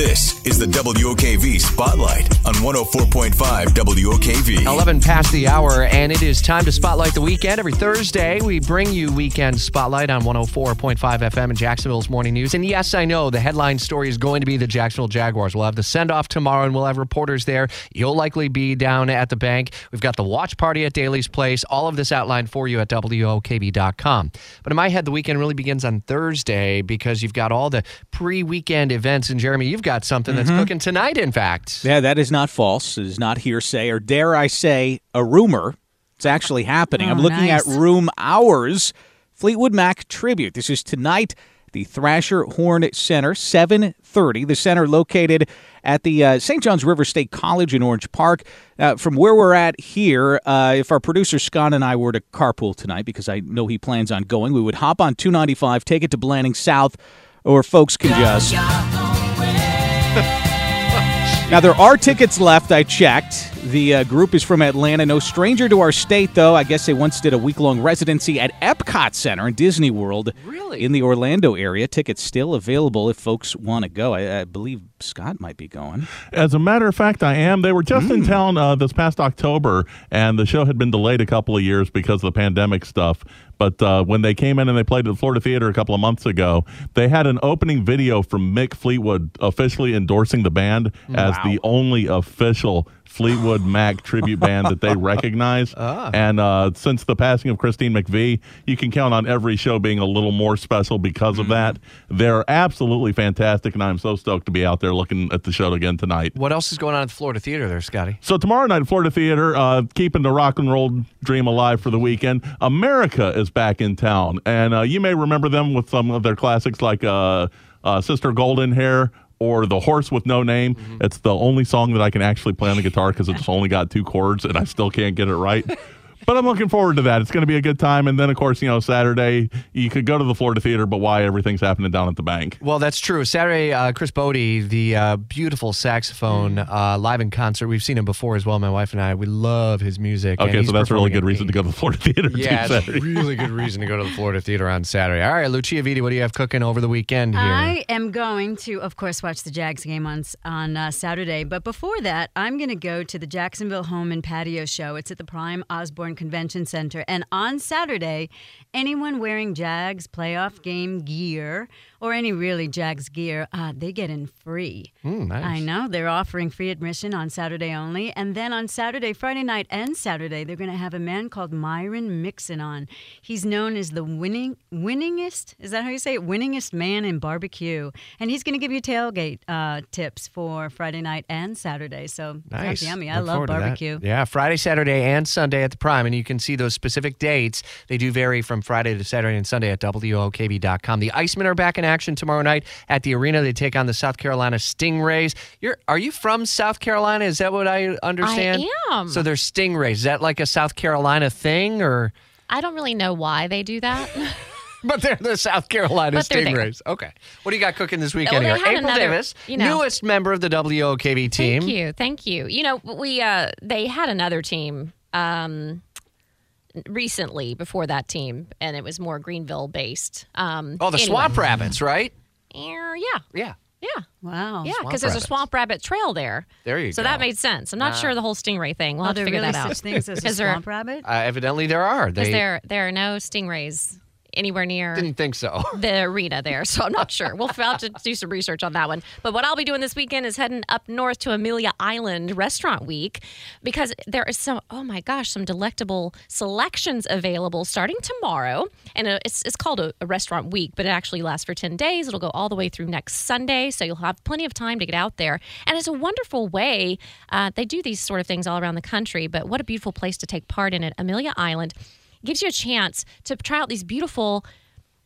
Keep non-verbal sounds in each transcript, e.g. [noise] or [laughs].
This is the WOKV Spotlight on 104.5 WOKV. 11 past the hour, and it is time to spotlight the weekend. Every Thursday, we bring you Weekend Spotlight on 104.5 FM in Jacksonville's Morning News. And yes, I know the headline story is going to be the Jacksonville Jaguars. We'll have the send off tomorrow, and we'll have reporters there. You'll likely be down at the bank. We've got the watch party at Daly's Place. All of this outlined for you at WOKV.com. But in my head, the weekend really begins on Thursday because you've got all the pre weekend events. And Jeremy, you've got something that's cooking tonight, in fact. Yeah, that is not false. It is not hearsay, or dare I say, a rumor. It's actually happening. I'm Oh, looking nice. at Room Hours Fleetwood Mac tribute. This is tonight, the Thrasher-Horne Center, 7:30. The center located at the uh, St. John's River State College in Orange Park. Uh, from where we're at here, uh, if our producer Scott and I were to carpool tonight, because I know he plans on going, we would hop on 295, take it to Blanding South, or folks can just. [laughs] Now, there are tickets left. I checked. The uh, group is from Atlanta. No stranger to our state, though. I guess they once did a week long residency at Epcot Center in Disney World. Really? In the Orlando area. Tickets still available if folks want to go. I, I believe Scott might be going. As a matter of fact, I am. They were just Hmm. in town uh, this past October, and the show had been delayed a couple of years because of the pandemic stuff. But uh, when they came in and they played at the Florida Theater a couple of months ago, they had an opening video from Mick Fleetwood officially endorsing the band as the only official Fleetwood [laughs] Mac tribute band that they recognize. And uh, since the passing of Christine McVie, you can count on every show being a little more special because of that. They're absolutely fantastic, and I'm so stoked to be out there looking at the show again tonight. What else is going on at the Florida Theater there, Scotty? So tomorrow night, Florida Theater, uh, keeping the rock and roll dream alive for the weekend. America is back in town, and uh, you may remember them with some of their classics like uh, uh, "Sister Golden Hair" or "The Horse with No Name." It's the only song that I can actually play on the guitar because it's only got two chords, and I still can't get it right. [laughs] But I'm looking forward to that. It's going to be a good time. And then, of course, you know, Saturday, you could go to the Florida Theater, but why everything's happening down at the bank. Well, that's true. Saturday, uh, Chris Botti, the uh, beautiful saxophone uh, live in concert. We've seen him before as well. My wife and I, we love his music. Okay, so that's a really good reason to go to the Florida Theater. too, Yeah, it's a really good reason to go to the Florida Theater on Saturday. All right, Lucia Viti, what do you have cooking over the weekend here? I am going to, of course, watch the Jags game on on uh, Saturday. But before that, I'm going to go to the Jacksonville Home and Patio Show. It's at the Prime Osborne Convention Center. And on Saturday, anyone wearing Jags playoff game gear or any really Jags gear, uh, they get in free. Mm, nice. I know they're offering free admission on Saturday only, and then on Saturday, Friday night, and Saturday, they're going to have a man called Myron Mixon on. He's known as the winning winningest. Is that how you say it? Winningest man in barbecue, and he's going to give you tailgate uh, tips for Friday night and Saturday. So Nice. yummy. I Look love forward to that. barbecue. Yeah, Friday, Saturday, and Sunday at the Prime. And you can see those specific dates. They do vary from Friday to Saturday and Sunday at WOKV.com. The Icemen are back in action tomorrow night at the arena. They take on the South Carolina Stingrays. You're, are you from South Carolina? Is that what I understand? I am. So they're Stingrays. Is that like a South Carolina thing or? I don't really know why they do that. [laughs] But they're the South Carolina. Stingrays. Okay. What do you got cooking this weekend Well, here? April another- Davis, you know- newest member of the WOKV team. Thank you, thank you. You know, we uh, they had another team um, recently before that team, and it was more Greenville based. Um, Oh, the anyway. Swamp Rabbits, right? Yeah, Yeah. yeah. Wow. Yeah, because there's a swamp rabbit trail there. There you so go. that made sense. I'm not sure the whole stingray thing. We'll Are have to figure really that out. such things as a Is there- swamp rabbit? Uh, evidently, there are. Because They there there are no stingrays anywhere near didn't think so. [laughs] the arena there, so I'm not sure. We'll have to do some research on that one. But what I'll be doing this weekend is heading up north to Amelia Island Restaurant Week because there is some, oh my gosh, some delectable selections available starting tomorrow. And uh, it's, it's called a, a restaurant week, but it actually lasts for 10 days. It'll go all the way through next Sunday, so you'll have plenty of time to get out there. And it's a wonderful way. Uh, they do these sort of things all around the country, but what a beautiful place to take part in it. Amelia Island gives you a chance to try out these beautiful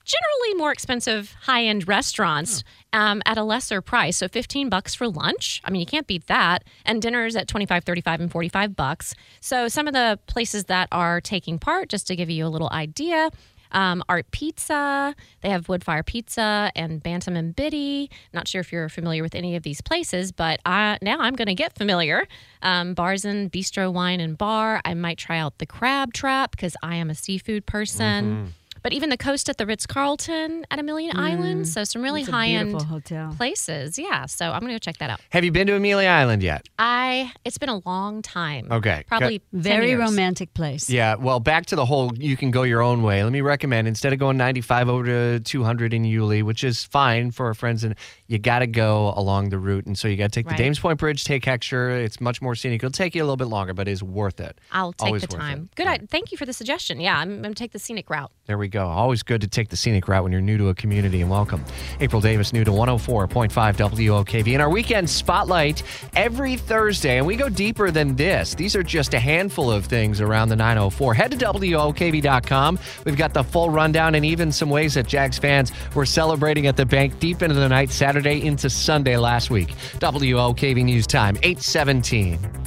generally more expensive high-end restaurants um, at a lesser price. So 15 bucks for lunch. I mean you can't beat that. And dinners at 25 35 and 45 bucks. So some of the places that are taking part just to give you a little idea um, Arte Pizza, they have Woodfire Pizza and Bantam and Biddy. Not sure if you're familiar with any of these places, but I, now I'm going to get familiar. Um, Bars and Bistro Wine and Bar. I might try out the Crab Trap because I am a seafood person. But even the coast at the Ritz Carlton at Amelia mm. Island. So some really high end hotel. places. Yeah. So I'm going to go check that out. Have you been to Amelia Island yet? I, it's been a long time. Okay. Probably 10 Very years. romantic place. Yeah, well, back to the whole you can go your own way. Let me recommend instead of going 95 over to 200 in Yulee, which is fine for our friends, and you got to go along the route. And so you got to take Right. the Dames Point Bridge, take Heckscher. It's much more scenic. It'll take you a little bit longer, but it's worth it. I'll take Always the time. Good. I, thank you for the suggestion. Yeah, I'm, I'm to take the scenic route. There we go. Always good to take the scenic route when you're new to a community and welcome. April Davis, new to 104.5 WOKV. In our weekend spotlight every Thursday. And we go deeper than this. These are just a handful of things around the 904. Head to WOKV.com. We've got the full rundown and even some ways that Jags fans were celebrating at the bank deep into the night, Saturday into Sunday last week. WOKV News Time, 817.